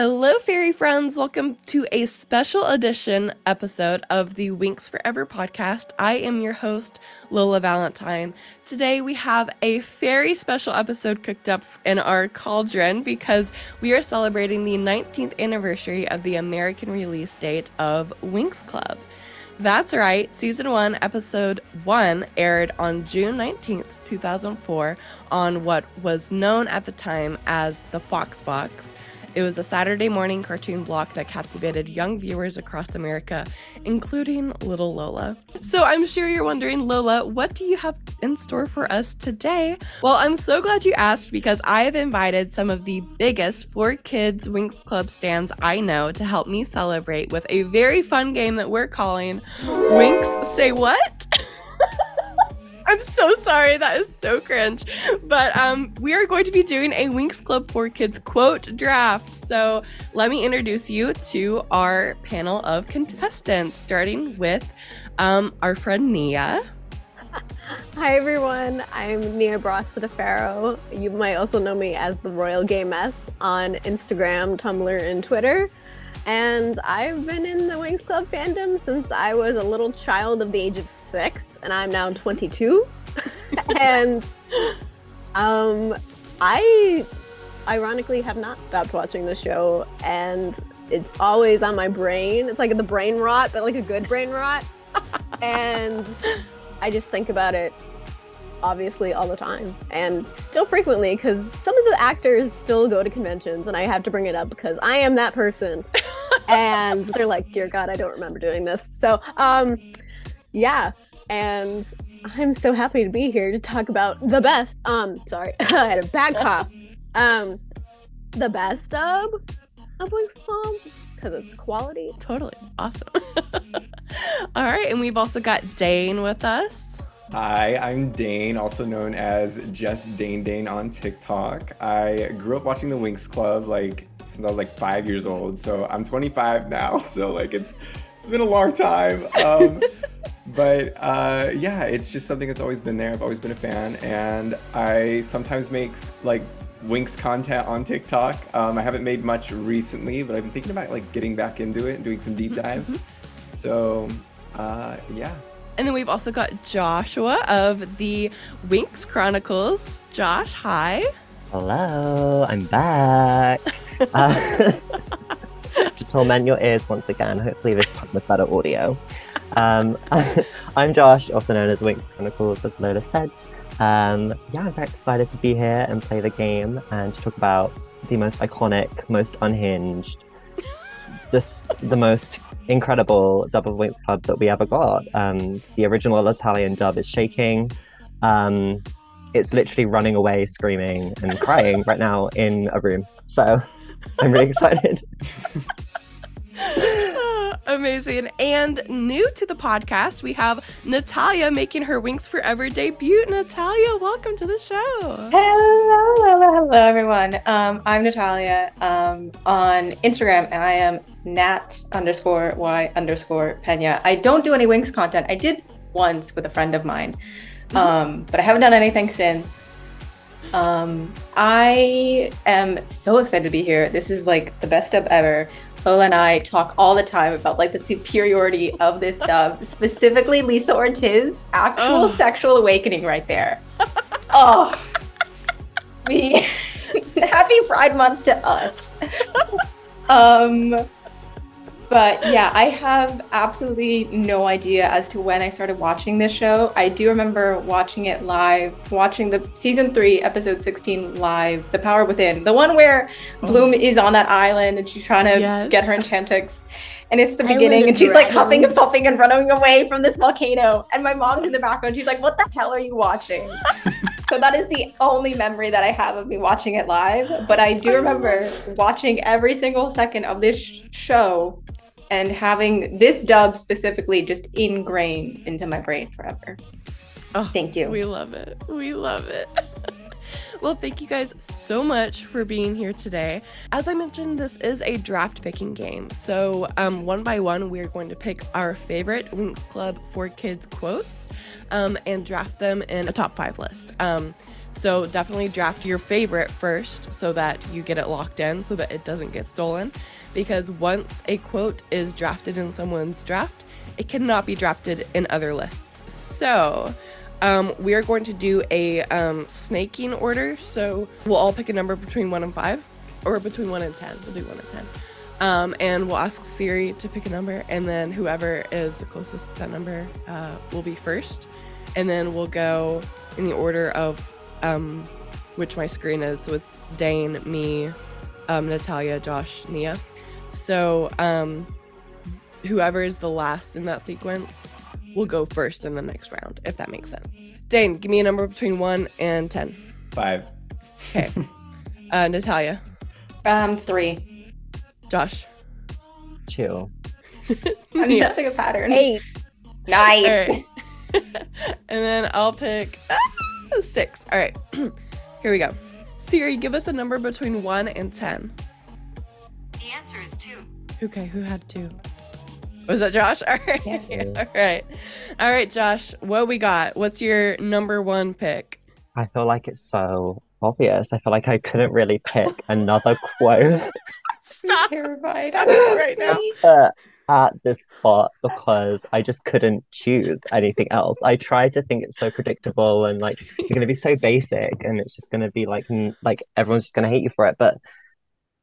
Hello, fairy friends. Welcome to a special edition episode of the Winx Forever podcast. I am your host, Lola Valentine. Today, we have a very special episode cooked up in our cauldron because we are celebrating the 19th anniversary of the American release date of Winx Club. That's right, season one, episode one aired on June 19th, 2004, on what was known at the time as the Fox Box. It was a Saturday morning cartoon block that captivated young viewers across America, including little Lola. So I'm sure you're wondering, Lola, what do you have in store for us today? Well, I'm so glad you asked because I have invited some of the biggest 4Kids Winx Club stands I know to help me celebrate with a very fun game that we're calling Winx Say What? I'm so sorry. That is so cringe. But um, we are going to be doing a Winx Club 4Kids quote draft. So let me introduce you to our panel of contestants, starting with um, our friend Nia. Hi everyone, I'm Nia Brossidafaro. You might also know me as the Royal Gay Mess on Instagram, Tumblr, and Twitter. And I've been in the Winx Club fandom since I was a little child of the age of six, and I'm now 22. and um, I ironically have not stopped watching the show, and it's always on my brain. It's like the brain rot, but like a good brain rot. and I just think about it obviously all the time and still frequently because some of the actors still go to conventions and I have to bring it up because I am that person. and they're like, dear God, I don't remember doing this. So, um, yeah. And I'm so happy to be here to talk about the best. Um, sorry, I had a bad cough. Um, the best of of Winx Club because it's quality. Totally awesome. All right, and we've also got Dane with us. Hi, I'm Dane, also known as just Dane Dane on TikTok. I grew up watching the Winx Club like since I was like five years old, so I'm 25 now. So like it's it's been a long time. Um, but uh, yeah, it's just something that's always been there. I've always been a fan, and I sometimes make like Winx content on TikTok. Um, I haven't made much recently, but I've been thinking about like getting back into it and doing some deep mm-hmm, dives. Mm-hmm. So uh, yeah, and then we've also got Joshua of the Winx Chronicles. Josh, hi. Hello, I'm back. uh, to torment your ears once again. Hopefully, this time with better audio. Um, I'm Josh, also known as Winx Chronicles, as Lola said. Um, yeah, I'm very excited to be here and play the game and to talk about the most iconic, most unhinged, just the most incredible dub of Winx Club that we ever got. Um, the original Italian dub is shaking. Um, it's literally running away, screaming and crying right now in a room. So I'm really excited. Amazing. And new to the podcast, we have Natalia making her Winx Forever debut. Natalia, welcome to the show. Hello, hello, hello, everyone. Um, I'm Natalia um, on Instagram, I am nat underscore y underscore pena. I don't do any Winx content. I did once with a friend of mine. Um, but I haven't done anything since. Um, I am so excited to be here. This is like the best dub ever. Lola and I talk all the time about like the superiority of this dub, specifically Lisa Ortiz, actual oh. sexual awakening right there. oh, we happy Pride Month to us. um, but yeah, I have absolutely no idea as to when I started watching this show. I do remember watching it live, watching the season three, episode 16 live, The Power Within, the one where Bloom is on that island and she's trying to yes. get her enchantix. And it's the beginning, and she's like huffing and puffing and running away from this volcano. And my mom's in the background. She's like, What the hell are you watching? so that is the only memory that I have of me watching it live. But I do remember watching every single second of this sh- show and having this dub specifically just ingrained into my brain forever. Oh, Thank you. We love it. We love it. Well, thank you guys so much for being here today. As I mentioned, this is a draft picking game. So, um, one by one, we're going to pick our favorite Winx Club 4Kids quotes um, and draft them in a top five list. Um, so, definitely draft your favorite first so that you get it locked in so that it doesn't get stolen. Because once a quote is drafted in someone's draft, it cannot be drafted in other lists. So, um, we are going to do a um, snaking order. So we'll all pick a number between one and five, or between one and ten. We'll do one and ten. Um, and we'll ask Siri to pick a number, and then whoever is the closest to that number uh, will be first. And then we'll go in the order of um, which my screen is. So it's Dane, me, um, Natalia, Josh, Nia. So um, whoever is the last in that sequence will go first in the next round, if that makes sense. Dane, give me a number between one and ten. Five. Okay. uh, Natalia, Um, three. Josh. Chill. I'm Nia. sensing a pattern. Eight. Nice. All right. and then I'll pick ah, six. All right. Here we go. Siri, give us a number between one and ten. The answer is two. Okay, who had two? Was that Josh? All right. Yeah. All right. All right, Josh. What we got? What's your number one pick? I feel like it's so obvious. I feel like I couldn't really pick another quote Stop. terrified. Stop it right now. uh, at this spot because I just couldn't choose anything else. I tried to think it's so predictable and like you're gonna be so basic and it's just gonna be like like everyone's just gonna hate you for it. But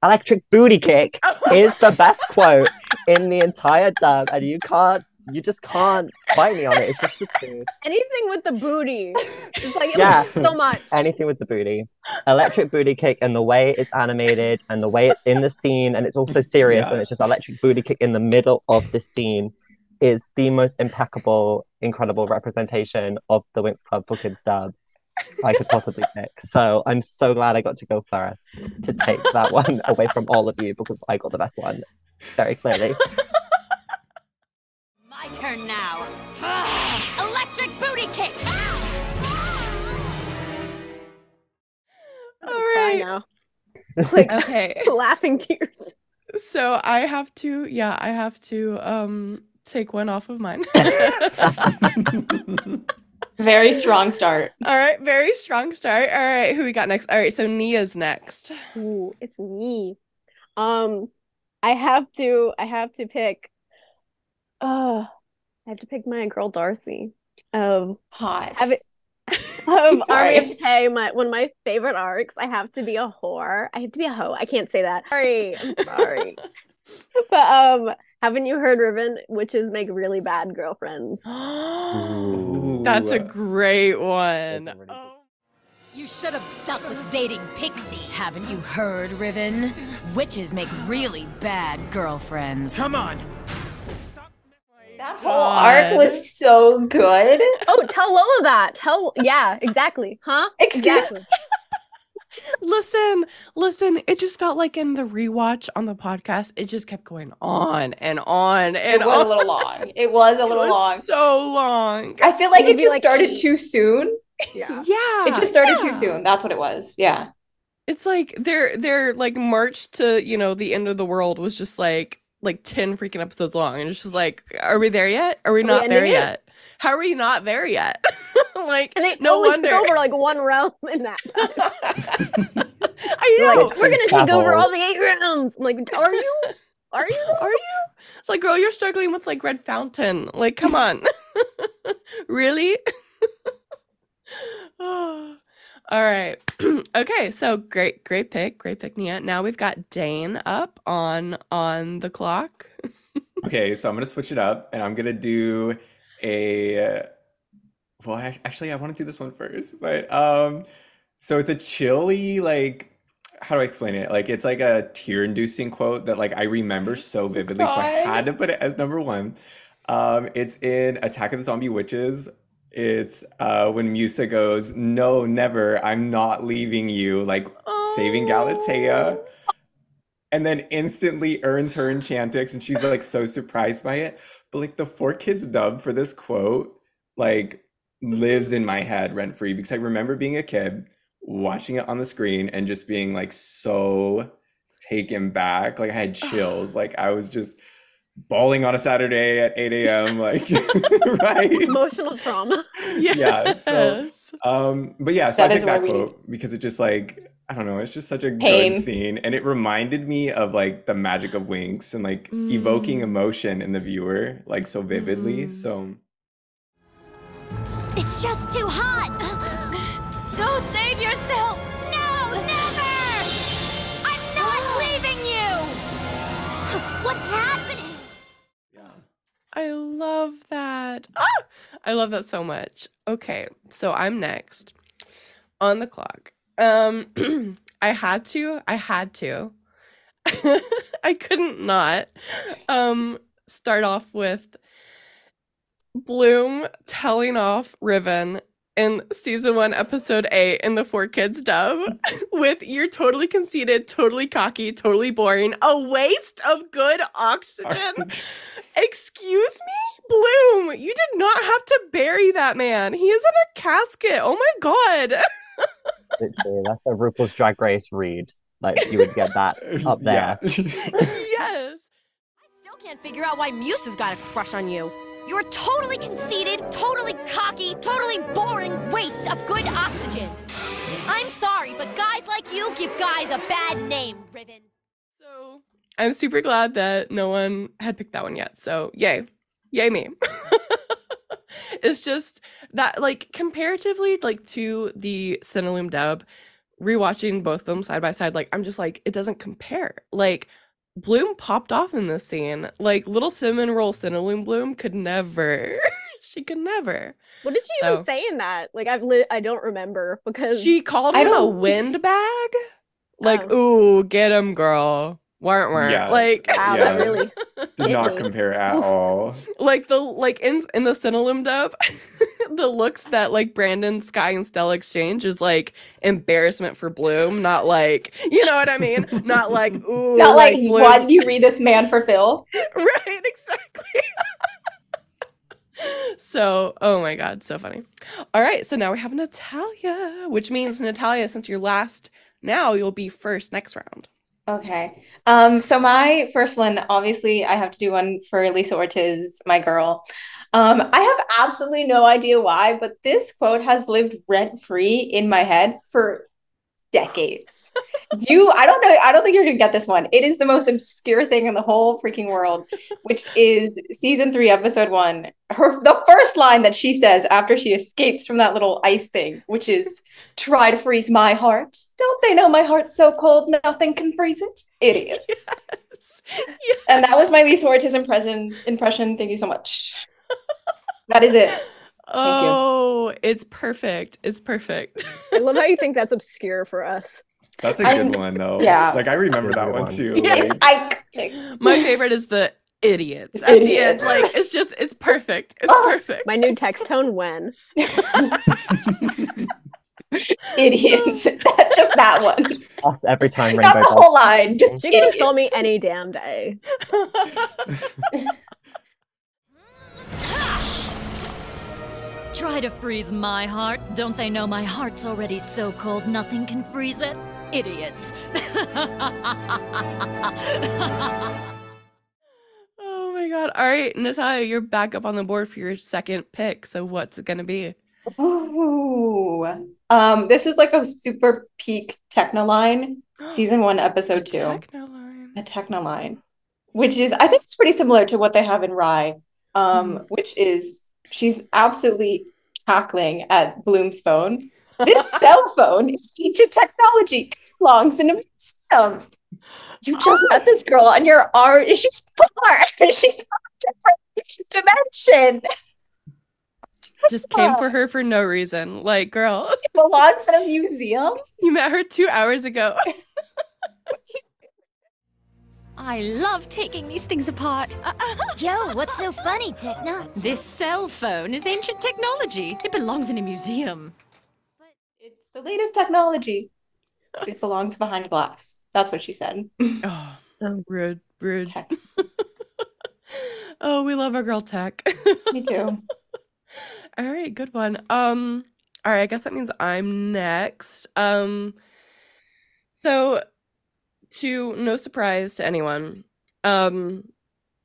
electric booty kick oh. is the best quote in the entire dub, and you can't you just can't fight me on it. It's just the truth. Anything with the booty. It's like it Yeah. so much. anything with the booty. Electric booty kick and the way it's animated and the way it's in the scene and it's also serious Yeah. and it's just electric booty kick in the middle of the scene is the most impeccable, incredible representation of the Winx Club 4Kids dub I could possibly pick. So I'm so glad I got to go first to take that one away from all of you because I got the best one very clearly. My turn now. Electric booty kick. All Cry right. now. Like Okay. laughing tears. So I have to, yeah, I have to um take one off of mine. Very strong start. All right, very strong start. All right, who we got next? All right, so Nia's next. Ooh, it's me. Um, I have to. I have to pick. Uh, I have to pick my girl Darcy. Um, Hot. have it. Um, Army Sorry. of Tay, my one of my favorite arcs. I have to be a whore. I have to be a hoe. I can't say that. Sorry, I'm sorry. but um, haven't you heard Riven? Witches make really bad girlfriends. That's a great one. That's a really good- Oh. You should have stuck with dating Pixie. Haven't you heard, Riven? Witches make really bad girlfriends. Come on. That whole arc was so good. Oh, tell Lola that. Tell yeah, exactly. Huh? Excuse exactly. Listen, listen, it just felt like in the rewatch on the podcast, it just kept going on and on and It was on. a little long. It was a It little was long. So long. I feel like it just like started eight. too soon. Yeah. Yeah. It just started too soon. That's what it was. Yeah. It's like their their like march to, you know, the end of the world was just like like 10 freaking episodes long. And it's just like, are we there yet? Are we we not there ending it? yet? How are we not there yet? like And they no only wonder. took over like one realm in that time. I They're know. like, we're gonna take over all the eight realms. I'm like, are you? Are you? Are you? It's like, girl, you're struggling with like Red Fountain. Like, come on. really? All right. okay, so great, great pick, great pick, Nia. Now we've got Dane up on on the clock. Okay, so I'm gonna switch it up, and I'm gonna do a. Well, I, actually, I want to do this one first, but um, so it's a chilly like. How do I explain it? Like it's like a tear-inducing quote that like I remember so vividly, so I had to put it as number one. Um, it's in Attack of the Zombie Witches. It's uh when Musa goes, "No, never! I'm not leaving you!" Like saving Galatea Oh. and then instantly earns her enchantix and she's like so surprised by it but like the 4Kids dub for this quote like lives in my head rent free because i remember being a kid watching it on the screen and just being like so taken back. Like I had chills. like I was just bawling on a Saturday at 8 a.m. Like right. Emotional trauma. Yes. Yeah, so- Um, but yeah, so That I is picked that we need- quote because it just like I don't know, it's just such a Pain. good scene, and it reminded me of like the magic of Winx and like evoking Mm. emotion in the viewer like so vividly. Mm. So It's just too hot! Go save yourself! No, never! I'm not leaving you! What's happening? yeah, I love that. Ah! I love that so much. Okay, so I'm next on the clock. Um I had to, I had to. I couldn't not um start off with Bloom telling off Riven in season 1 episode 8 in the 4Kids dub with you're totally conceited, totally cocky, totally boring, a waste of good oxygen. Excuse me? Bloom, you did not have to bury that man. He is in a casket. Oh my god. Literally, that's a RuPaul's Drag Race read. Like you would get that up there. yes. I still can't figure out why Musa's got a crush on you. You're a totally conceited, totally cocky, totally boring waste of good oxygen. I'm sorry, but guys like you give guys a bad name, Riven. So I'm super glad that no one had picked that one yet. So yay. Yay me. it's just that like comparatively like to the Cinelume dub, rewatching both of them side by side, like I'm just like, it doesn't compare. Like Bloom popped off in this scene. Like little cinnamon roll Cinelume Bloom could never. she could never. What did she So- even say in that? Like I've li- I don't remember because She called I him a windbag. Like, Oh. ooh, get him, girl. Weren't weren't. Yeah. Like wow, Yeah. really Did not compare at all. like the like in in the Cinelume dub, the looks that like Brandon, Sky, and Stella exchange is like embarrassment for Bloom, not like you know what I mean? Not like ooh, Not like, Bloom- why did you read this man for Phil? right, exactly. so, oh my god, so funny. All right, so now we have Natalia, which means Natalia, since you're last now, you'll be first next round. Okay. Um, so my first one, obviously, I have to do one for Lisa Ortiz, my girl. Um, I have absolutely no idea why, but this quote has lived rent-free in my head for decades. You, I don't know, I don't think you're gonna get this one. It is the most obscure thing in the whole freaking world, which is season three, episode one. Her the first line that she says after she escapes from that little ice thing, which is try to freeze my heart. Don't they know my heart's so cold nothing can freeze it? Idiots. Yes. And that was my Lisa Ortiz impression. Impression. Thank you so much. That is it. Oh, it's perfect. It's perfect. I love how you think that's obscure for us. That's a I'm- good one though. yeah. Like I remember that one one. too. It's like- iconic. My favorite is the idiots. At the end, Idiots. like it's just it's perfect. It's Oh, perfect. My new text tone when. Idiots. That- just that one. Us every time Not Rainbow the whole line. Just She can idiots. insult me any damn day. Try to freeze my heart. Don't they know my heart's already so cold nothing can freeze it? Idiots. oh my god. All right, Natalia, you're back up on the board for your second pick. So what's it gonna be? Ooh. Um, this is like a super peak Techna line, season one, episode two. Techna line. A Techna line, which is I think it's pretty similar to what they have in Rai, um, which is she's absolutely cackling at Bloom's phone. This cell phone is ancient technology. Belongs in a museum. You just oh met this girl and you're already she's far. She's from a different dimension. Just came for her for no reason. Like, girl, It belongs in a museum. you met her two hours ago. I love taking these things apart. Yo, what's so funny, Techna? This cell phone is ancient technology. It belongs in a museum. It's the latest technology. It belongs behind glass. That's what she said. oh, rude, rude. Tech. oh, we love our girl Tech. Me too. All right, good one. Um, All right, I guess that means I'm next. Um so to no surprise to anyone, um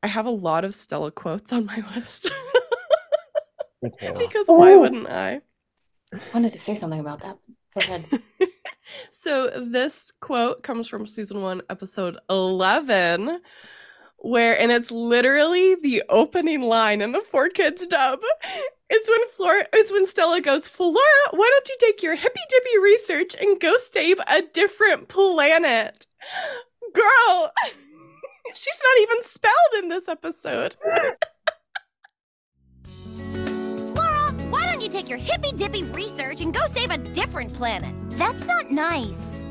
I have a lot of Stella quotes on my list. Me too. because why wouldn't I? I wanted to say something about that. Go ahead. so this quote comes from season 1 episode 11 where and it's literally the opening line in the 4Kids dub it's when Flora it's when Stella goes Flora why don't you take your hippy dippy research and go save a different planet girl she's not even spelled in this episode Flora, why don't you take your hippy dippy research and go save a different planet? That's not nice.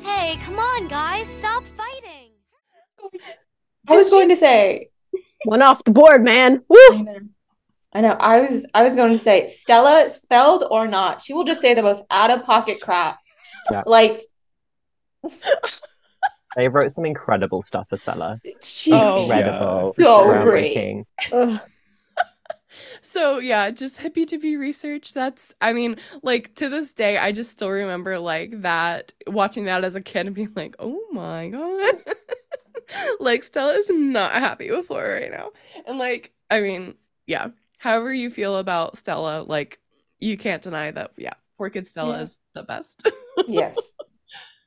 Hey, come on, guys, stop fighting. I was going to say, One off the board, man. I know. I know. I was I was going to say Stella spelled or not. She will just say the most out of pocket crap. Yeah. Like They wrote some incredible stuff for Stella. she Oh, Incredible. for So great. So yeah, just hippy dippy research. That's I mean, like to this day, I just still remember like that watching that as a kid and being like, oh my god. like Stella is not happy with Flora right now. And like, I mean, yeah. However you feel about Stella, like you can't deny that, yeah, 4Kids Stella Yeah. is the best. Yes.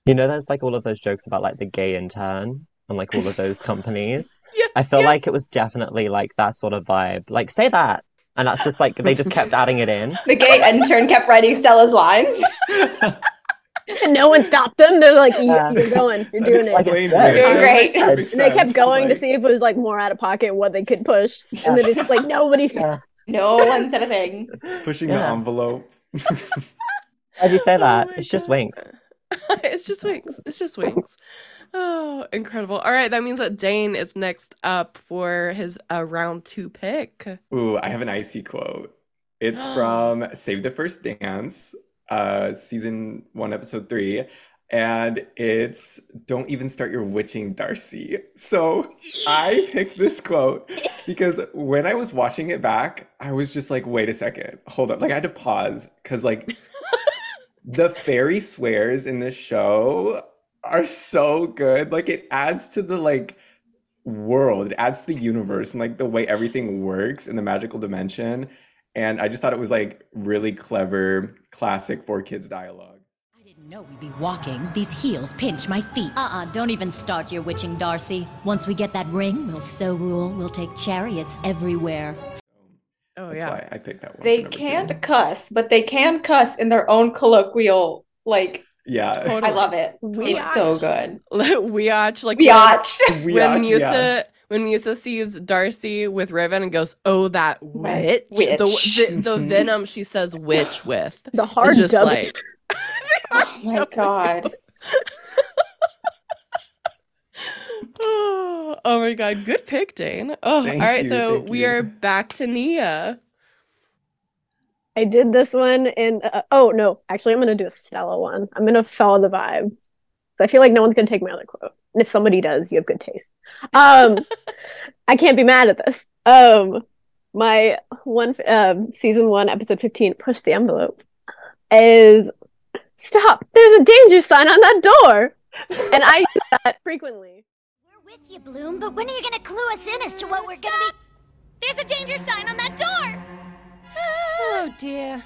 You know, there's like all of those jokes about like the gay intern and like all of those companies. yes, I feel yes. like it was definitely like that sort of vibe. Like, say that. And that's just like, they just kept adding it in. The gay intern kept writing Stella's lines. And no one stopped them. They're like, Yeah. "You- "You're going. You're doing it." explains Like, it. Doing That great. makes perfect And they kept sense. going to see if it was like more out of pocket what they could push, and then it's like nobody's. Yeah. No one said a thing. pushing the envelope. Why'd you say Oh that? my it's just God. Winx. it's just wings. It's just wings. Oh, incredible. All right, that means that Dane is next up for his uh, round two pick. Ooh, I have an icy quote. It's from Save the First Dance, uh, season one, episode three. And it's don't even start your witching, Darcy. So I picked this quote because when I was watching it back, I was just like, wait a second, hold up. Like I had to pause because like the fairy swears in this show are so good. Like it adds to the like world, it adds to the universe and like the way everything works in the magical dimension. And I just thought it was like really clever, classic 4Kids dialogue. I didn't know we'd be walking. These heels pinch my feet. Uh-uh, don't even start your witching, Darcy. Once we get that ring, we'll so rule, we'll take chariots everywhere. Oh That's yeah. why I picked that one. They can't cuss, but they can cuss in their own colloquial. Like Yeah. Totally. I love it. Weird. It's so good. Weotch, like Biatch. when, We when watch, Musa yeah. When Musa sees Darcy with Riven and goes, "Oh, that witch," Witch. The, the the venom she says "witch" with The is hard just dub. like. Oh my god. oh, my god, good pick, Dane. Oh, Thank all right, you, so we you. are back to Nia. I did this one in. Uh, oh no, actually, I'm gonna do a Stella one. I'm gonna follow the vibe. 'Cause I feel like no one's gonna take my other quote. And if somebody does, you have good taste. Um, I can't be mad at this. Um, my one um season one episode 15, push the envelope, is stop. There's a danger sign on that door, and I use that frequently. We're with you, Bloom, but when are you gonna clue us in as to what we're gonna be? There's a danger sign on that door! Oh dear.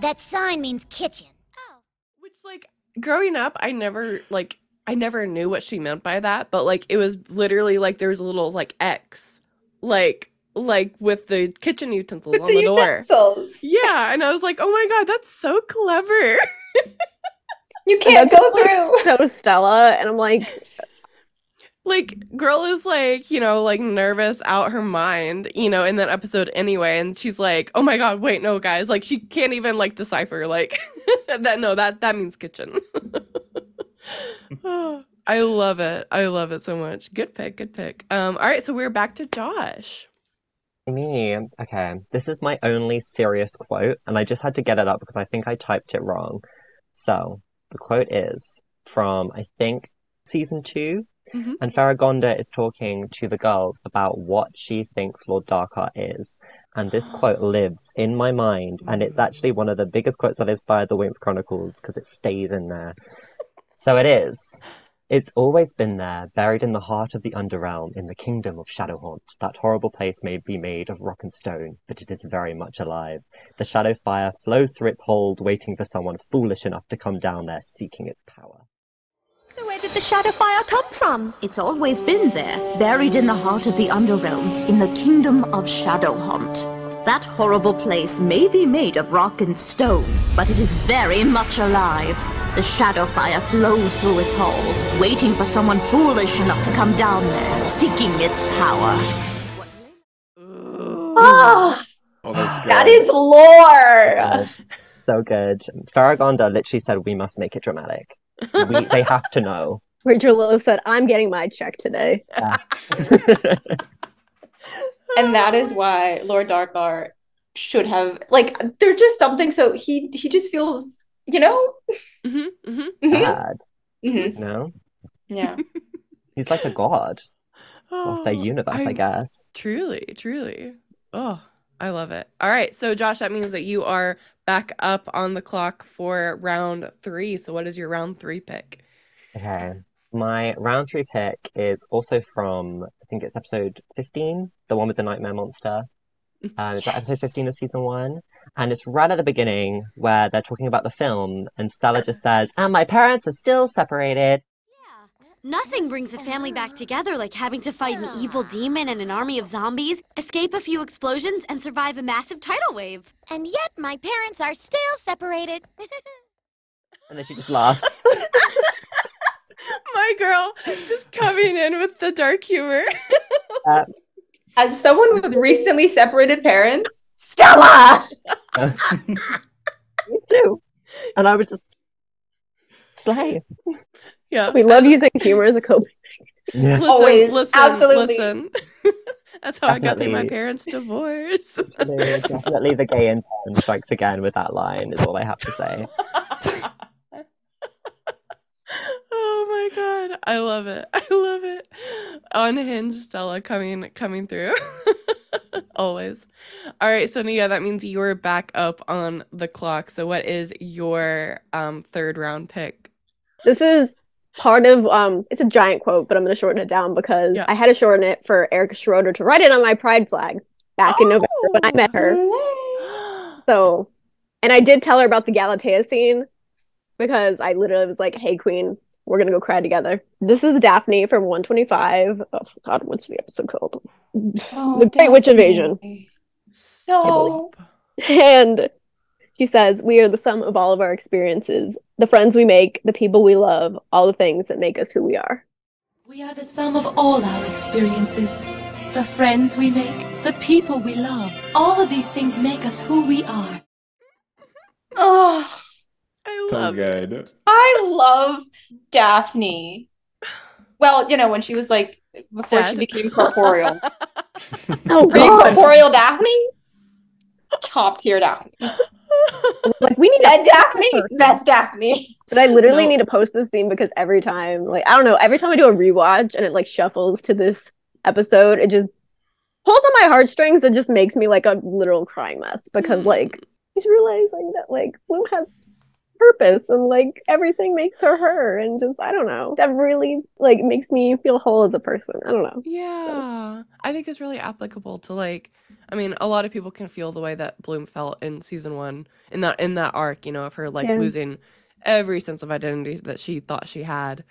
That sign means kitchen. Oh. Which like growing up, I never like I never knew what she meant by that, but like it was literally like there was a little like X, like like with the kitchen utensils With on the the, door. utensils. Yeah, and I was like, oh my god, that's so clever. You can't go through. So Stella, and I'm like, like girl is like you know like nervous out her mind you know in that episode anyway and she's like oh my god wait no guys like she can't even like decipher like that no that that means kitchen i love it i love it so much good pick good pick um all right so we're back to josh Me, okay. This is my only serious quote, and I just had to get it up because I think I typed it wrong. So, the quote is from, I think, season 2 Mhm. and Faragonda is talking to the girls about what she thinks Lord Darkar is. and this quote lives in my mind, and it's actually one of the biggest quotes that inspired the Winx Chronicles because it stays in there. So it is. It's always been there, buried in the heart of the underrealm, in the kingdom of Shadowhaunt. That horrible place may be made of rock and stone, but it is very much alive. The shadow fire flows through its hold, waiting for someone foolish enough to come down there, seeking its power. So where did the shadow fire come from? It's always been there, buried in the heart of the underrealm, in the kingdom of Shadowhaunt. That horrible place may be made of rock and stone, but it is very much alive. The shadow fire flows through its halls, waiting for someone foolish enough to come down there, seeking its power. Oh, Oh, that's good. that is lore. So good. Faragonda literally said, We must make it dramatic. We, they have to know. Rachael Lillis said, I'm getting my check today. and that is why Lord Darkar should have like there's just something so he he just feels you know hmm hmm Mhm, Bad. mhm, You know? yeah He's like a god of their universe, I, guess. Truly, truly. Oh, I love it. All right. So, Josh, that means that you are back up on the clock for round three. So, what is your round three pick? Okay. My round three pick is also from, I think it's episode 15, the one with the Nightmare Monster. Um, it's like episode 15 of season one. And it's right at the beginning where they're talking about the film, and Stella just says, And my parents are still separated. Yeah. Nothing brings a family back together like having to fight an evil demon and an army of zombies, escape a few explosions, and survive a massive tidal wave. And yet my parents are still separated. And then she just laughs. My girl just coming in with the dark humor. Uh, as someone with recently separated parents Stella me too. And I would just slay. yeah. We love using humor as a coping. Yeah. Listen, Always. listen, Absolutely. Listen. That's how I got through my parents' divorce. Definitely the gay intern strikes again with that line, is all I have to say. oh my god, I love it. I love it. Unhinged Stella coming coming through. Always. All right, so Nia, that means you're back up on the clock. So what is your um third round pick? This is part of um it's a giant quote, but I'm gonna shorten it down because Yeah. I had to shorten it for Erica Schroeder to write it on my pride flag back in November when I met her. So and I did tell her about the Galatea scene because I literally was like, Hey queen, we're gonna go cry together. This is Daphne from 125. Oh god, what's the episode called? Oh, The Great Witch Invasion. So, And she says, We are the sum of all of our experiences, the friends we make, the people we love, all the things that make us who we are. We are the sum of all our experiences. The friends we make, the people we love. All of these things make us who we are. oh I So love it. I love Daphne. Well you know when she was like before she became corporeal. Oh pre-corporeal Daphne? Top tier Daphne. Like we need that Daphne. that's Daphne. But I literally No. need to post this scene because every time, like, I don't know, every time I do a rewatch and it like shuffles to this episode, it just pulls on my heartstrings. It just makes me like a literal crying mess because, mm. like, he's realizing that like Bloom has purpose and like everything makes her her, and just I don't know, that really like makes me feel whole as a person. I don't know. Yeah, I think it's really applicable to like. I mean, a lot of people can feel the way that Bloom felt in season one, in that in that arc, you know, of her like Yeah. losing every sense of identity that she thought she had,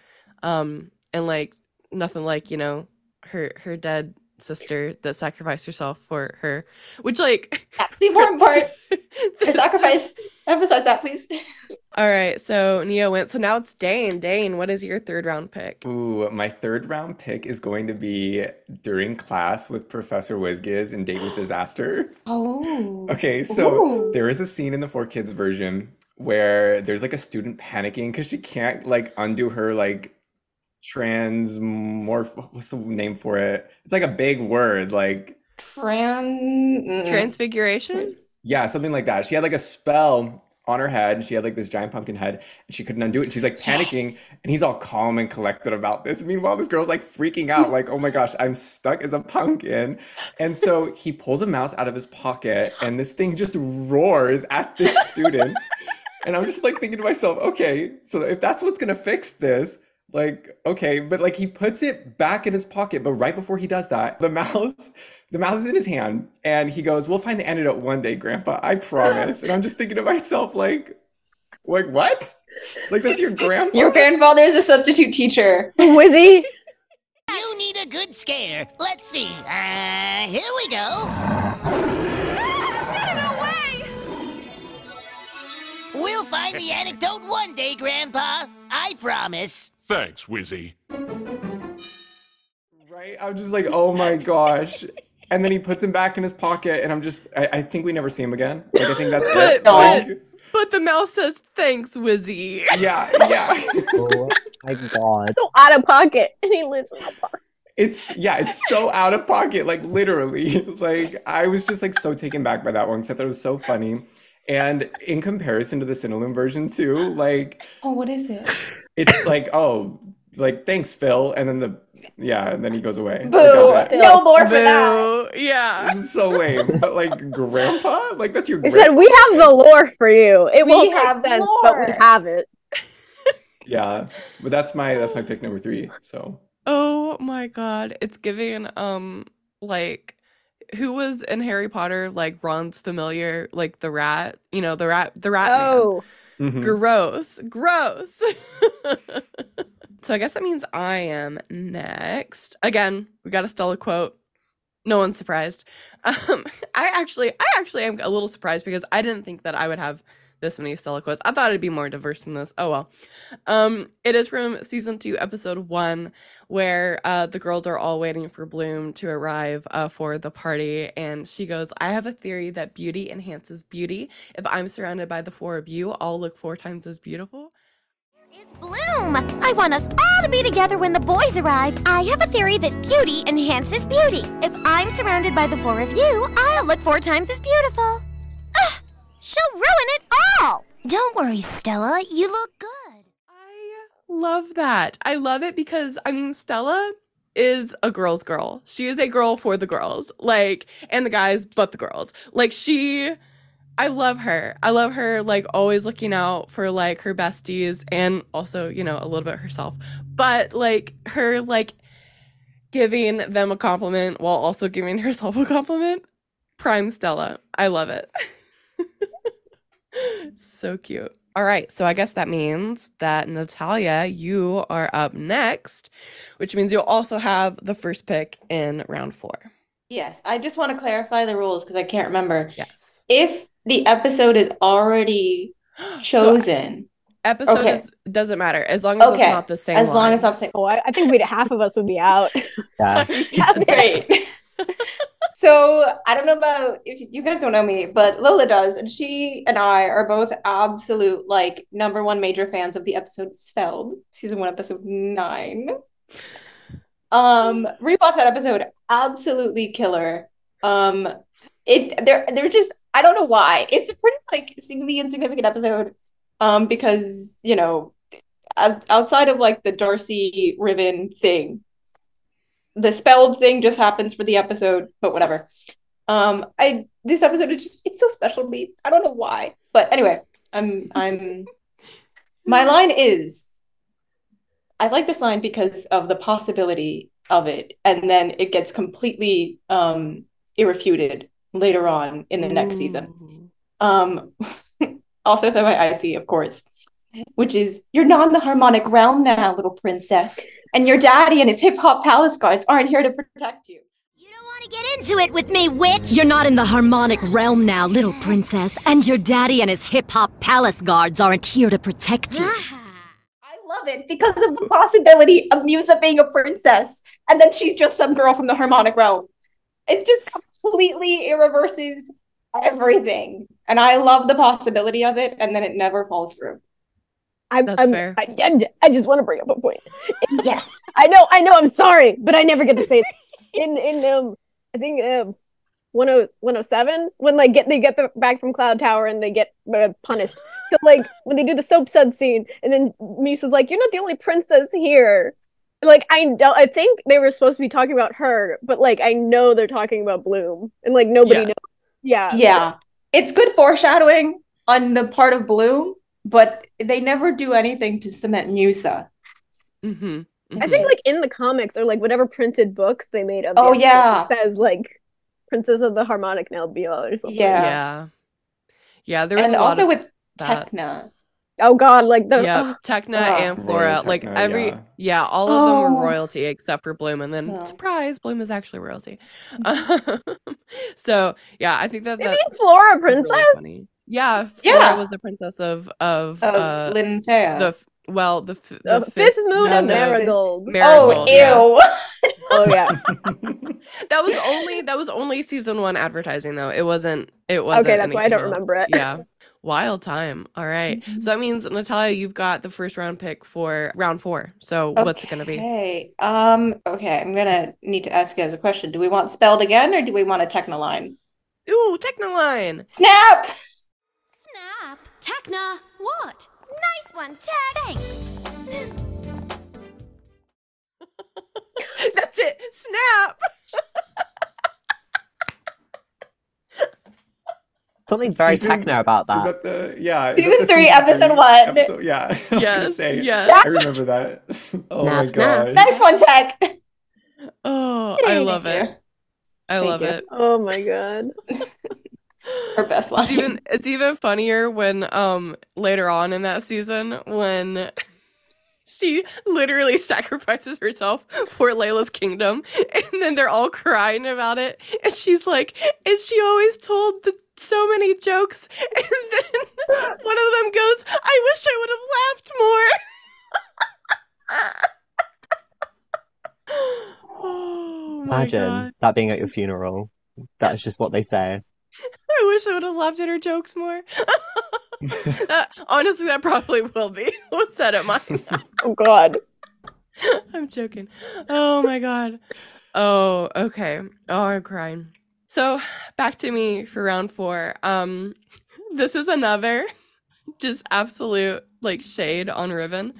um, and like nothing like you know her her dead sister that sacrificed herself for her, which like that's the important part the the- sacrifice emphasize that please All right, so Nia went. So now it's Dane. Dane, what is your third round pick? Ooh, my third round pick is going to be during class with Professor Wizgiz in Date with Disaster. oh Okay, so Ooh. there is a scene in the 4Kids version where there's like a student panicking because she can't like undo her like transmorph. What's the name for it? It's like a big word, like Tran mm. Transfiguration. yeah, something like that. She had like a spell on her head. And she had like this giant pumpkin head and she couldn't undo it. And she's like panicking Yes. and he's all calm and collected about this. Meanwhile, this girl's like freaking out, like, oh my gosh, I'm stuck as a pumpkin. And so he pulls a mouse out of his pocket and this thing just roars at this student. And I'm just like thinking to myself, okay, so if that's what's gonna fix this, like, okay, but like he puts it back in his pocket, but right before he does that, the mouse, the mouse is in his hand, and he goes, We'll find the antidote one day, Grandpa, I promise. And I'm just thinking to myself, like, like what? Like that's your grandpa? Your grandfather is a substitute teacher. Wizzy. You need a good scare. Let's see. Uh, here we go. We'll find the anecdote one day, Grandpa. I promise. Thanks, Wizzy. Right? I'm just like, oh my gosh. And then he puts him back in his pocket, and I'm just, I, I think we never see him again. Like, I think that's But, it. but, Like, but the mouse says, thanks, Wizzy. yeah, yeah. Oh, oh my god. So out of pocket, and he lives in a park. It's yeah, it's so out of pocket, like literally. Like I was just like so taken back by that one because I thought it was so funny. And in comparison to the Cinelume version too, like Oh, what is it? It's like, oh, like thanks, Phil, and then the yeah, and then he goes away. Boo! that's. No more for that. Boo. Yeah. So lame. But like grandpa? Like that's your They grand- said we have the lore for you. It We won't have sense, but we have it. Yeah. But that's my that's my pick number three. So Oh my god. It's giving um like who was in Harry Potter like Ron's familiar, like the rat, you know, the rat the rat man. Oh, mhm. Gross. Gross. so I guess that means I am next. Again, we got a Stella quote. No one's surprised. Um, I actually, I actually am a little surprised because I didn't think that I would have this many Stella quotes. I thought it'd be more diverse than this. Oh well. Um, it is from season two, episode one, where uh, the girls are all waiting for Bloom to arrive uh, for the party, and she goes, "I have a theory that beauty enhances beauty. If I'm surrounded by the four of you, I'll look four times as beautiful." Is Bloom. I want us all to be together when the boys arrive. I have a theory that beauty enhances beauty. If I'm surrounded by the four of you, I'll look four times as beautiful. Ugh, she'll ruin it all. Don't worry, Stella. You look good. I love that. I love it because I mean Stella is a girl's girl. She is a girl for the girls. Like and the guys but the girls. Like she I love her. I love her like always looking out for like her besties and also, you know, a little bit herself. But like her like giving them a compliment while also giving herself a compliment. Prime Stella. I love it. so cute. All right, so I guess that means that Natalia, you are up next, which means you'll also have the first pick in round four. Yes, I just want to clarify the rules because I can't remember. Yes. If the episode is already chosen, Episode Okay. is, doesn't matter as long as okay, it's not the same. as long line. as it's not the same. oh, I, I think we'd half of us would be out. Yeah. Great. So I don't know about if you guys don't know me, but Lola does, and she and I are both absolute like number one major fans of the episode Spelled, season one, episode nine. Um, rewatch that episode, absolutely killer. Um, it they're they're just I don't know why it's a pretty like seemingly insignificant episode. Um, because you know, outside of like the Darcy Riven thing, the spelled thing just happens for the episode, but whatever. Um, I this episode is just it's so special to me. I don't know why, but anyway, I'm I'm my line is I like this line because of the possibility of it, and then it gets completely um irrefuted later on in the next season. Um, also said by Icy, of course, which is you're not in the harmonic realm now, little princess, and your daddy and his hip hop palace guards aren't here to protect you. You don't want to get into it with me, witch. You're not in the harmonic realm now, little princess, and your daddy and his hip hop palace guards aren't here to protect you. I love it because of the possibility of Musa being a princess, and then she's just some girl from the harmonic realm. It just completely irreverses everything, and I love the possibility of it, and then it never falls through. I'm, That's I'm, fair. I, I, I just want to bring up a point. Yes, I know, I know. I'm sorry, but I never get to say it. in in um. I think um, 10 107 when like get they get back from Cloud Tower and they get uh, punished. So like when they do the soap sud scene and then Musa's like, "You're not the only princess here." Like I don't I think they were supposed to be talking about her, but like I know they're talking about Bloom and like nobody Yeah. knows. Yeah. Yeah. It's good foreshadowing on the part of Bloom, but they never do anything to cement Musa. Mm-hmm. I think like in the comics or like whatever printed books they made of Oh, the yeah. it says like Princess of the Harmonic Nebula or something. Yeah. Yeah. Yeah, there was And a also of with that. Techna. Oh god, like the yeah, oh, Techna Ugh. and Flora, Royal like every yeah. yeah, all of them Oh. were royalty except for Bloom, and then Yeah. surprise, Bloom is actually royalty. Um, so yeah, I think that they that Flora was really princess. funny. Yeah, Flora Yeah. was the princess of of Of uh Lynn the well the, f- The, the fifth, moon no, of the Marigold. Marigold, oh, yeah. ew. Oh yeah. That was only that was only season one advertising though. It wasn't. It wasn't. Okay, that's why I don't else. remember it. Yeah, wild time. All right. Mm-hmm. So that means Natalia, you've got the first round pick for round four. So what's it gonna be? Okay. Um, okay, I'm gonna need to ask you guys a question. Do we want spelled again or do we want a Techna line? Ooh, Techna line. Snap! Snap. Techna. What? Nice one, Tech. Thanks. That's it. Snap. Something very Season- techno about Is that. that the yeah? is Season that the three, season episode three one. episode- yeah, I was Yes, say. yes. I remember that. oh my Snap, snap. god. Nice one, Tech. Oh, I Thank love you. it. I Thank love you. it. Oh my god. Her best line. It's even it's even funnier when um later on in that season when she literally sacrifices herself for Layla's kingdom and then they're all crying about it and she's like and she always told the so many jokes and then one of them goes I wish I would have laughed more oh Imagine god that being at your funeral. That's just what they say. I wish I would have laughed at her jokes more. That- honestly, that probably will be what's that at mine. Oh god. I'm joking. Oh my god. Oh, okay. Oh, I'm crying. So back to me for round four. Um, this is another just absolute like shade on Riven,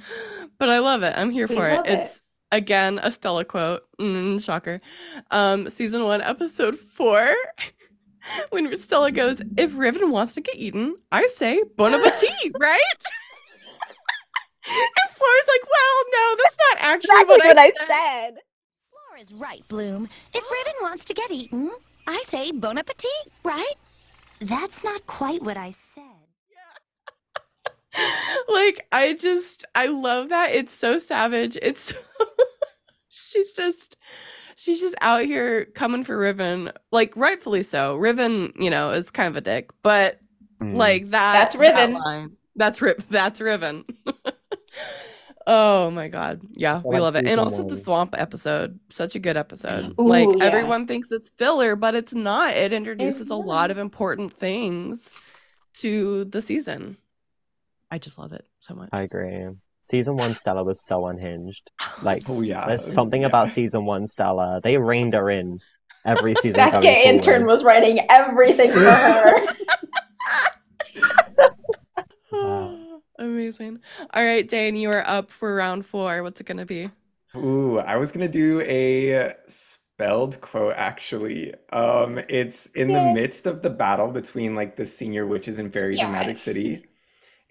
but I love it. I'm here We for it. it. It's again a Stella quote. Mm, shocker. Um, season one, episode four. When Stella goes, if Riven wants to get eaten, I say bon appetit, right? and Flora's like, well, no, that's not actually Exactly what, what I I said. said. Flora's right, Bloom. If Riven wants to get eaten, I say bon appetit, right? That's not quite what I said. like I just I love that. It's so savage. It's she's just she's just out here coming for Riven. Like rightfully so. Riven, you know, is kind of a dick, but Mm. like that That's that Riven. line, that's Rip that's Riven. oh my god. Yeah, we love it. And also the swamp episode. Such a good episode. Ooh, like yeah. everyone thinks it's filler, but it's not. It introduces a lot of important things to the season. I just love it so much. I agree. Season one Stella was so unhinged. Like, Oh, yeah. there's something Yeah. about season one Stella. They reined her in every season. That gay intern was writing everything for her. Amazing. All right, Dane, you are up for round four. What's it gonna be? Ooh, I was gonna do a spelled quote actually. Um, it's in the midst of the battle between like the senior witches and fairies in Magic Yes. City.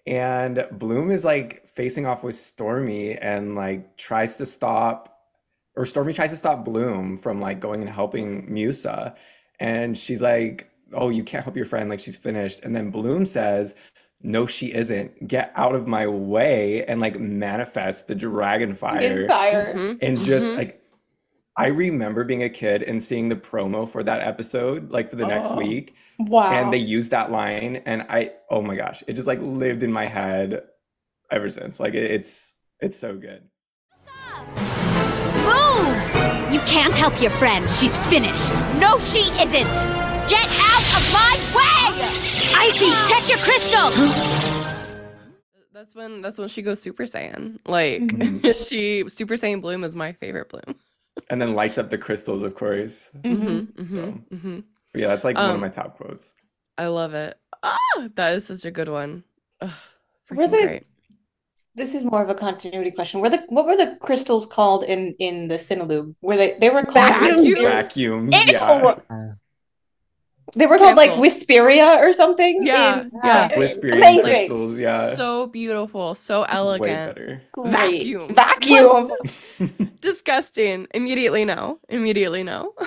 And Bloom is like facing off with Stormy and like tries to stop, or Stormy tries to stop Bloom from like going and helping Musa. And she's like, Oh, you can't help your friend, like she's finished. And then Bloom says, No, she isn't. Get out of my way and like manifest the dragon fire Fire. Mhm, and just mhm. like I remember being a kid and seeing the promo for that episode like for the next Oh, week Wow. and they used that line and I oh my gosh it just like lived in my head ever since like it, it's it's so good Move! You can't help your friend. She's finished. No, she isn't. Get out of my way! Icy, check your crystal. That's when that's when she goes Super Saiyan. Like Mhm. she Super Saiyan Bloom is my favorite Bloom. and then lights up the crystals of course Mm-hmm, So- mm-hmm, mm-hmm. Yeah, that's like one of Um, my top quotes. I love it. Ah, that is such a good one. Ugh, Were the- great. This is more of a continuity question. Were the what were the crystals called in in the Cinelume? Were they they were called Vacuums. Whisper- Vacuums. Ew! Yeah. They were called like Cancel. Whisperia or something. Yeah, in- yeah. Whispering Amazing. crystals. Yeah. So beautiful, so Way elegant. better. Vacuum. Vacuum. Disgusting. Immediately no. Immediately no.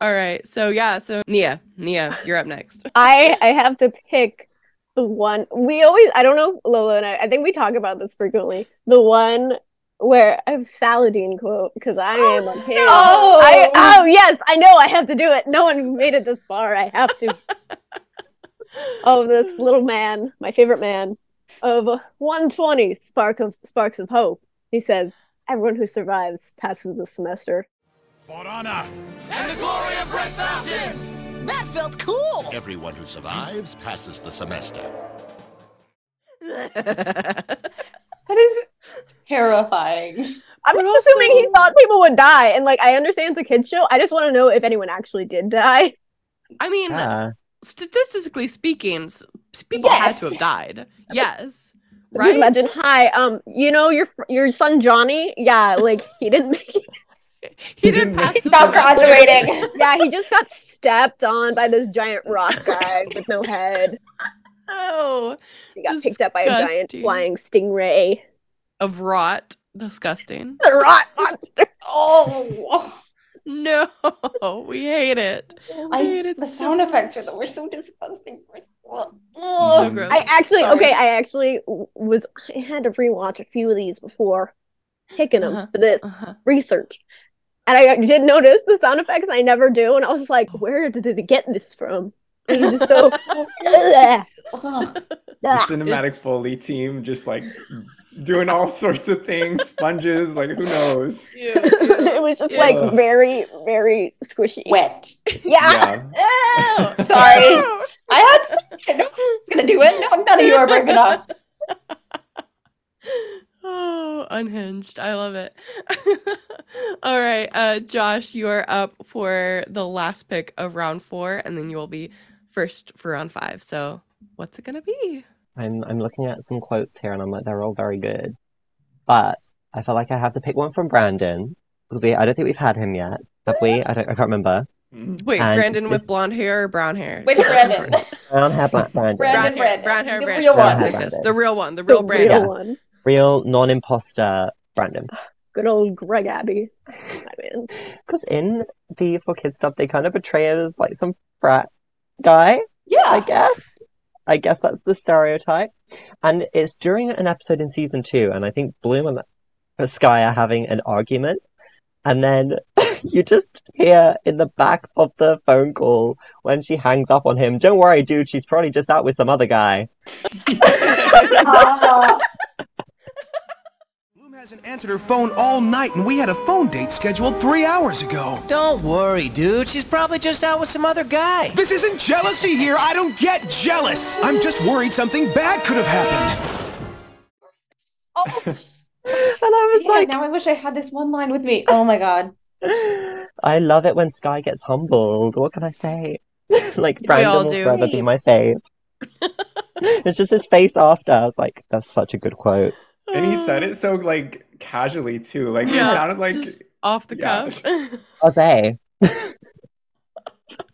All right. So yeah, so Nia, Nia, you're up next. I I have to pick the one we always I don't know Lola and I I think we talk about this frequently. The one where I have Saladin quote because I oh, am a hero. no! I oh yes, I know I have to do it. No one made it this far. I have to. oh, this little man, my favorite man of 120 spark of sparks of hope. He says, "Everyone who survives passes the semester." For honor and the glory of Red Fountain! That felt cool! Everyone who survives passes the semester. That is terrifying. I'm But just assuming he thought people would die, and like I understand it's a kids show. I just want to know if anyone actually did die. I mean, Yeah. statistically speaking, s- people had to have died. Yes. Just Right? imagine, hi, um, you know your your son Johnny? Yeah, like he didn't make it. He didn't pass He's the not graduating. Yeah, he just got stepped on by this giant rock guy with no head. Oh, He got picked up by a giant flying stingray. of rot. Disgusting. The rot monster. Oh, No, we hate it. We I, hate it the so sound much. effects are the were so disgusting. So gross. I actually, Sorry. okay, I actually was. I had to rewatch a few of these before picking them Uh-huh, for this Uh-huh. research. And I did notice the sound effects I never do, and I was just like, "Where did they get this from?" It was just so. Ugh. Ugh. The cinematic Foley team just like doing all sorts of things, sponges, like who knows? Ew, it was just ew. like very, very squishy. Wet. Yeah. Yeah. Ew. Sorry. I had to say, no one's gonna do it. No, none of you are brave enough. Oh, unhinged. I love it. All right, uh, Josh, you are up for the last pick of round four, and then you will be first for round five. So, what's it gonna be? I'm I'm looking at some quotes here and I'm like they're all very good. But I feel like I have to pick one from Brandon because we I don't think we've had him yet. Have we? I don't I can't remember. Mm. Wait, And Brandon with this- blonde hair or brown hair? Which Brandon? Brown hair black Brandon. Brandon, brown hair, Brandon. brown hair, The Brandon. real one. Brandon. the real one, the The real Brandon. real one. Real non-imposter Brandon. Good old Greg Abbey. I mean, Because in the 4Kids stuff they kind of portray it as like some frat guy, Yeah. I guess. I guess that's the stereotype. And it's during an episode in season two, and I think Bloom and Sky are having an argument. And then you just hear in the back of the phone call when she hangs up on him, Don't worry, dude, she's probably just out with some other guy. Uh, hasn't answered her phone all night, and we had a phone date scheduled three hours ago. Don't worry, dude. She's probably just out with some other guy. This isn't jealousy here. I don't get jealous. I'm just worried something bad could have happened. oh, And I was yeah, like, now I wish I had this one line with me. Oh my god. I love it when Sky gets humbled. What can I say? like all Brandon will do. forever be my fave. it's just his face after. I was like, that's such a good quote. And he said uh. it so like casually too. Like Yeah, it sounded like just off the Yeah. cuff. Jose.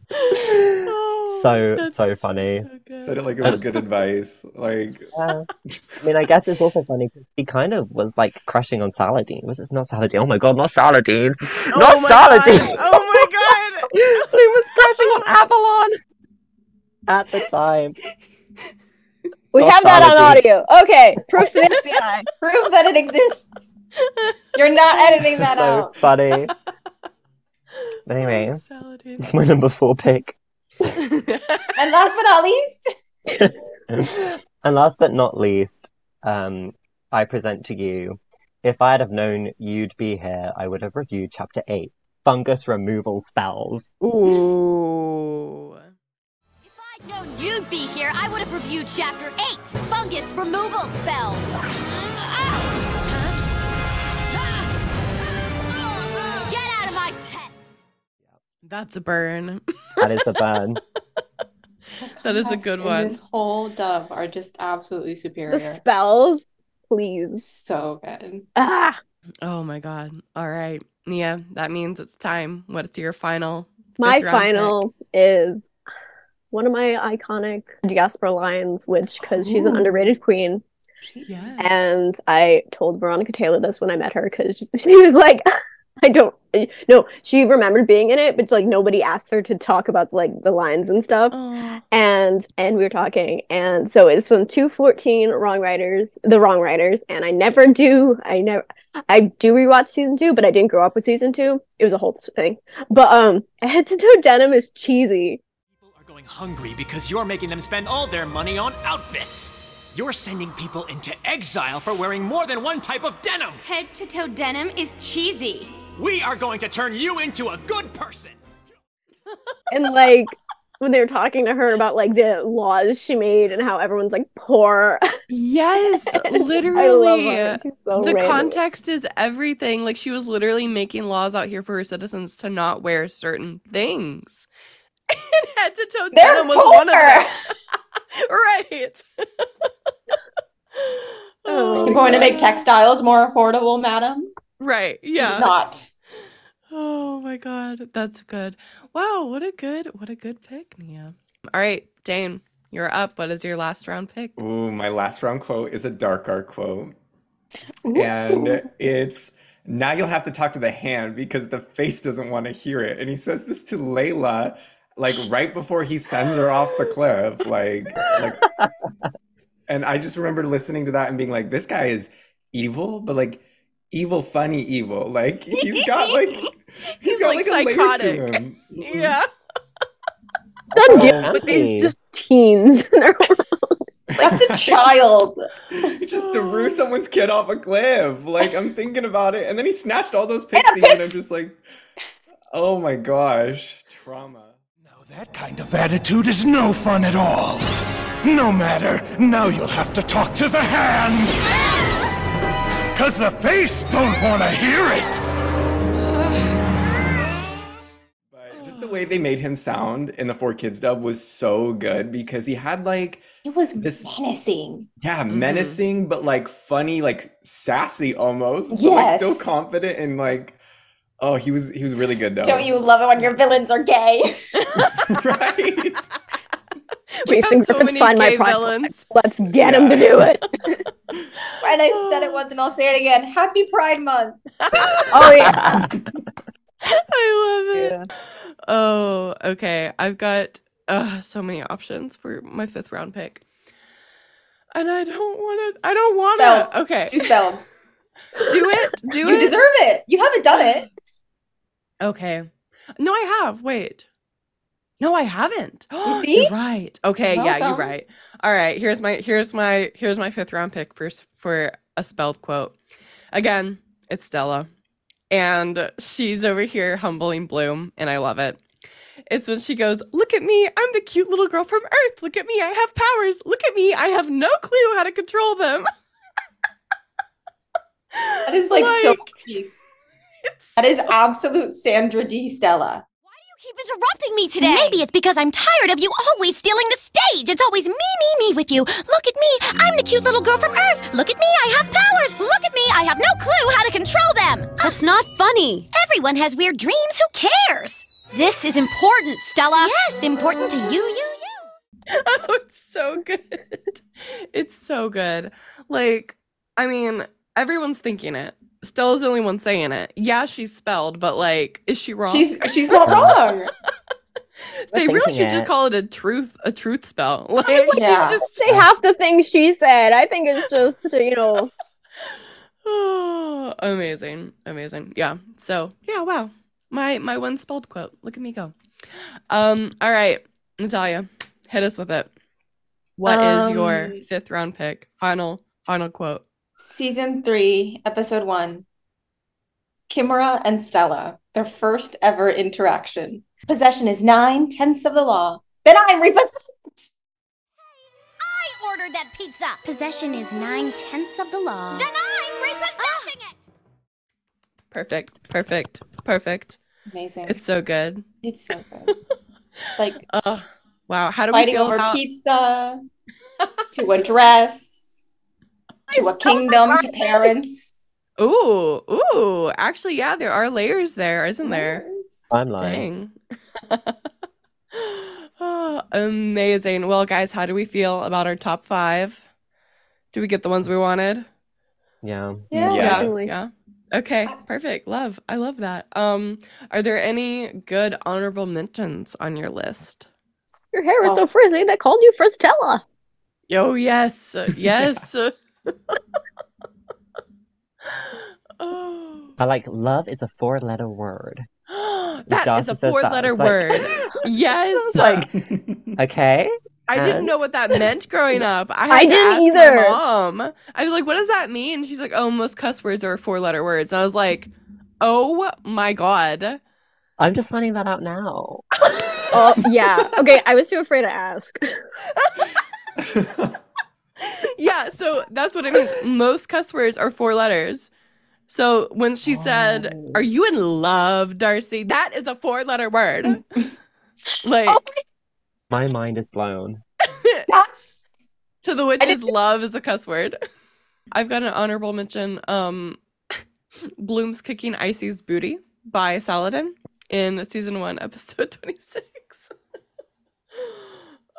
Oh, So, so funny. so said it like it was good advice. Like Yeah. I mean, I guess it's also funny because he kind of was like crushing on Saladin. Was it not Saladin? Oh my god, not Saladin! Oh not my Saladin! God. Oh my god! he was crushing on Avalon at the time. We have that on audio. Okay, proof to the FBI. Prove that it exists. You're not editing that so out. funny. But anyway, it's my number four pick. And last but not least, and last but not least, um, I present to you. If I had have known you'd be here, I would have reviewed chapter eight, fungus removal spells. Ooh. If I'd known you'd be here, I would have reviewed Chapter 8, Fungus Removal Spells. Get out of my test! That's a burn. That is a burn. that is a good one. This whole dub are just absolutely superior. The spells, please. So good. Ah, Oh my god. All right. Nia, that means it's time. What's your final? my fifth round pick? final is one of my iconic Diaspro lines, which because she's an underrated queen. Yes. And I told Veronica Taylor this when I met her because she was like, I don't no, she remembered being in it, but like nobody asked her to talk about like the lines and stuff. Oh. And and we were talking, and so it's from 214 Wrong Writers, the Wrong Writers, and I never do, I never I do rewatch season two, but I didn't grow up with season two. It was a whole thing. But um head to toe denim is cheesy. Going hungry because you're making them spend all their money on outfits. You're sending people into exile for wearing more than one type of denim. Head to toe denim is cheesy. We are going to turn you into a good person. And like when they were talking to her about like the laws she made and how everyone's like poor. Yes, I love literally. her. She's so the random. context is everything. Like she was literally making laws out here for her citizens to not wear certain things. and head to toe They're denim was one of poor. them. right. Oh You're going to make textiles more affordable, madam? Right. Yeah. Not. Oh my god, that's good. Wow, what a good what a good pick, Nia. All right, Dane, you're up. What is your last round pick? Ooh, my last round quote is a Darkar quote. And it's now you'll have to talk to the hand because the face doesn't want to hear it. And he says this to Layla, like right before he sends her off the cliff. Like, like and I just remember listening to that and being like, this guy is evil, but like evil, funny evil. Like he's got like He's, got, like, a layer to psychotic. him. Yeah. Done Oh, deal with these just teens. That's a child. He just threw someone's kid off a cliff. Like I'm thinking about it, and then he snatched all those pixies, and I'm just like, oh my gosh, trauma. That kind of attitude is no fun at all. No matter, now you'll have to talk to the hand. Cause the face don't wanna hear it. But just the way they made him sound in the 4Kids dub was so good because he had like It was this menacing. yeah Mm-hmm. menacing but like funny like sassy almost but like still confident and like oh he was he was really good though Don't you love it when your villains are gay? right We have Jason so Griffith many signed my gay pride villains. Let's get him to do it. and I said it once and I'll say it again. Happy Pride Month. Oh yeah. I love it. Oh, okay. I've got uh, so many options for my fifth round pick. And I don't want to. I don't want Spell. to. Okay. Do spell. Do it. Do you it. You deserve it. You haven't done it. Okay. No, I have. Wait. No, I haven't. You see? You're right. Okay, yeah, you're Welcome. right. All right, here's my here's my here's my fifth round pick for s- for a spelled quote. Again, it's Stella. And she's over here humbling Bloom, and I love it. It's when she goes, Look at me, I'm the cute little girl from Earth. Look at me, I have powers. Look at me, I have no clue how to control them. That is like, so peace. That is absolute Sandra D. Stella. Why do you keep interrupting me today. Maybe it's because I'm tired of you always stealing the stage. It's always me, me, me with you. Look at me. I'm the cute little girl from Earth. Look at me. I have powers. Look at me. I have no clue how to control them. That's not funny. Everyone has weird dreams. Who cares? This is important, Stella. Yes, important to you, you, you. oh, it's so good. It's so good. Like, I mean, everyone's thinking it. Stella's the only one saying it. Yeah, she's spelled, but like, is she wrong? She's she's not wrong. they really thinking should just call it a truth a truth spell. Like, I wouldn't Yeah. just say half the things she said. I think it's just you know. oh, amazing, amazing. Yeah. So yeah, wow. My my one spelled quote. Look at me go. Um. All right, Natalia, hit us with it. What is your Um, fifth round pick? Final final quote. Season three, episode one. Chimera and Stella, their first ever interaction. Possession is nine tenths of the law. Then I repossess it. I ordered that pizza. Possession is nine tenths of the law. Then I'm repossessing it. Perfect. Perfect. Perfect. Amazing. It's so good. It's so good. like uh, wow, how do we fighting feel over about pizza to a dress to a kingdom to parents. Ooh, ooh. Actually, yeah, there are layers there, isn't there? I'm lying. Dang. Oh, amazing. Well, guys, how do we feel about our top five? Do we get the ones we wanted? Yeah. Yeah, Yeah. definitely. Yeah. Okay, perfect. Love. I love that. Um, are there any good honorable mentions on your list? Your hair was Oh. so frizzy they called you Frizztella. Oh, yes. Yes. Oh. I like love is a four letter word. that Darcy is a four letter like- word. yes. Like, okay. I didn't know what that meant growing up. I, I didn't either. mom. I was like, "What does that mean?" She's like, "Oh, most cuss words are four-letter words." And I was like, "Oh my god!" I'm just finding that out now. Oh yeah. Okay, I was too afraid to ask. Yeah, so that's what it means. Most cuss words are four letters. So when she said, Oh. "Are you in love, Darcy?" That is a four-letter word. like My mind is blown. That's to the witches, love is a cuss word. I've got an honorable mention. Um, Bloom's kicking Icy's booty by Saladin in season one, episode twenty-six.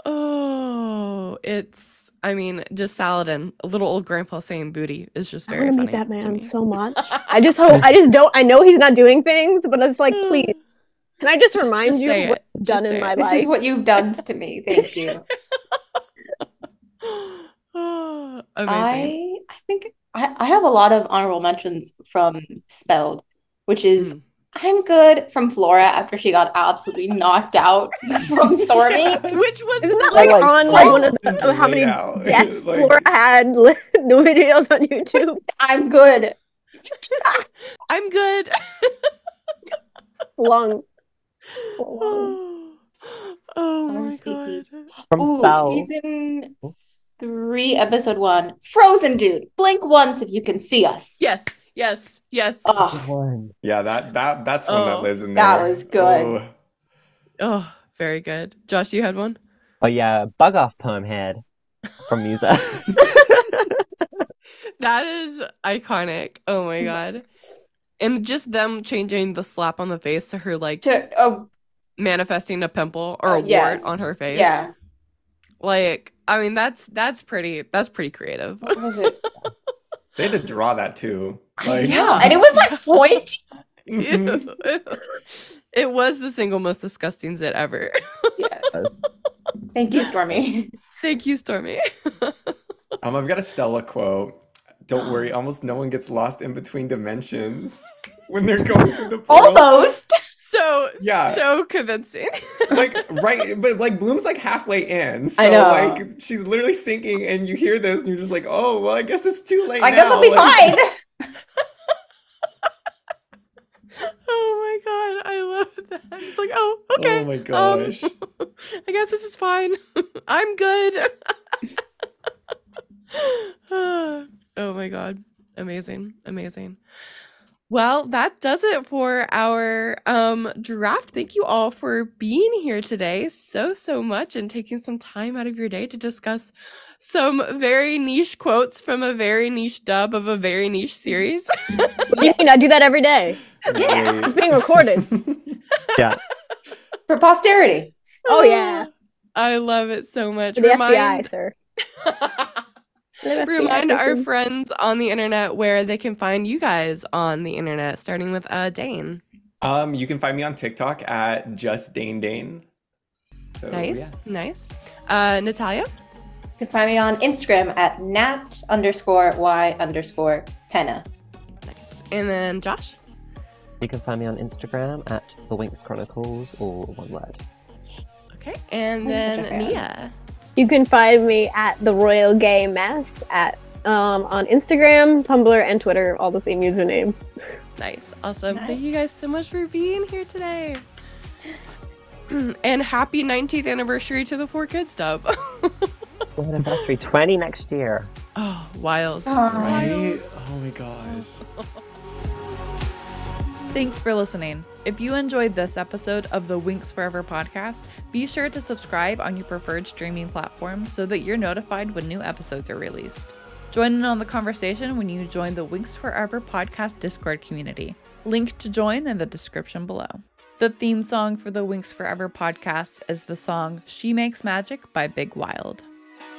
oh, it's. I mean, just Saladin, a little old grandpa saying booty is just I very want to funny. meet that to man me. so much. I just hope I just don't I know he's not doing things, but it's like please. Can I just remind just you of what it. you've done say in my it. this life? is what you've done to me. Thank you. Amazing. I I think I, I have a lot of honorable mentions from Spelled, which is Hmm. I'm good from Flora after she got absolutely knocked out from Stormy. Which was Isn't that Like, like on like one of the, how many laid out. deaths Like- Laura had the videos on YouTube? I'm good. I'm good. Long. Long. oh my RSVP. god. From Ooh, Spell. season three, episode one. Frozen dude. Blink once if you can see us. Yes, yes, yes. Oh, One. yeah, that that that's one Oh, that lives in there. that was good. Oh. Oh, very good. Josh, you had one? Oh yeah, bug off perm head from Musa. That is iconic. Oh my god. And just them changing the slap on the face to her like to oh manifesting a pimple or Uh, a wart on her face. yeah. Like, I mean that's that's pretty that's pretty creative. What was it? They had to draw that too. I Like, know. And it was like point. it was the single most disgusting zit ever. Yes. Thank you, Stormy. Thank you, Stormy. um, I've got a Stella quote. Don't worry, almost no one gets lost in between dimensions when they're going through the portal. Almost. So Yeah. so convincing. like right but like bloom's like halfway in so I know. like she's literally sinking and you hear this and you're just like oh well i guess it's too late I guess. I'll be Like, fine. Oh my god, I love that. It's like, oh, okay. oh my um, gosh I guess this is fine. I'm good. oh my god. Amazing. Amazing. Well, that does it for our um draft. Thank you all for being here today so so much and taking some time out of your day to discuss some very niche quotes from a very niche dub of a very niche series. You mean I do that every day. yeah It's being recorded. yeah. For posterity. Oh yeah. I love it so much. For the Remind- FBI, sir. Remind our friends on the internet where they can find you guys on the internet, starting with uh Dane. um you can find me on tiktok at just dane dane so Nice, yeah. nice. Uh Natalia? You can find me on Instagram at nat underscore y underscore pena. Nice. And then Josh? You can find me on Instagram at the Winx Chronicles, or one word. Okay. And I'm then fan. Nia. You can find me at the Royal Gay Mess at um, on Instagram, Tumblr, and Twitter, all the same username. Nice. Awesome. Thank you guys so much for being here today. and happy 19th anniversary to the 4Kids dub. What anniversary? 20 next year. oh, wild. Aw. right oh my gosh Thanks for listening. If you enjoyed this episode of the Winx Forever podcast, be sure to subscribe on your preferred streaming platform so that you're notified when new episodes are released. Join in on the conversation when you join the Winx Forever podcast Discord community. Link to join in the description below. The theme song for the Winx Forever podcast is the song She Makes Magic by Big Wild.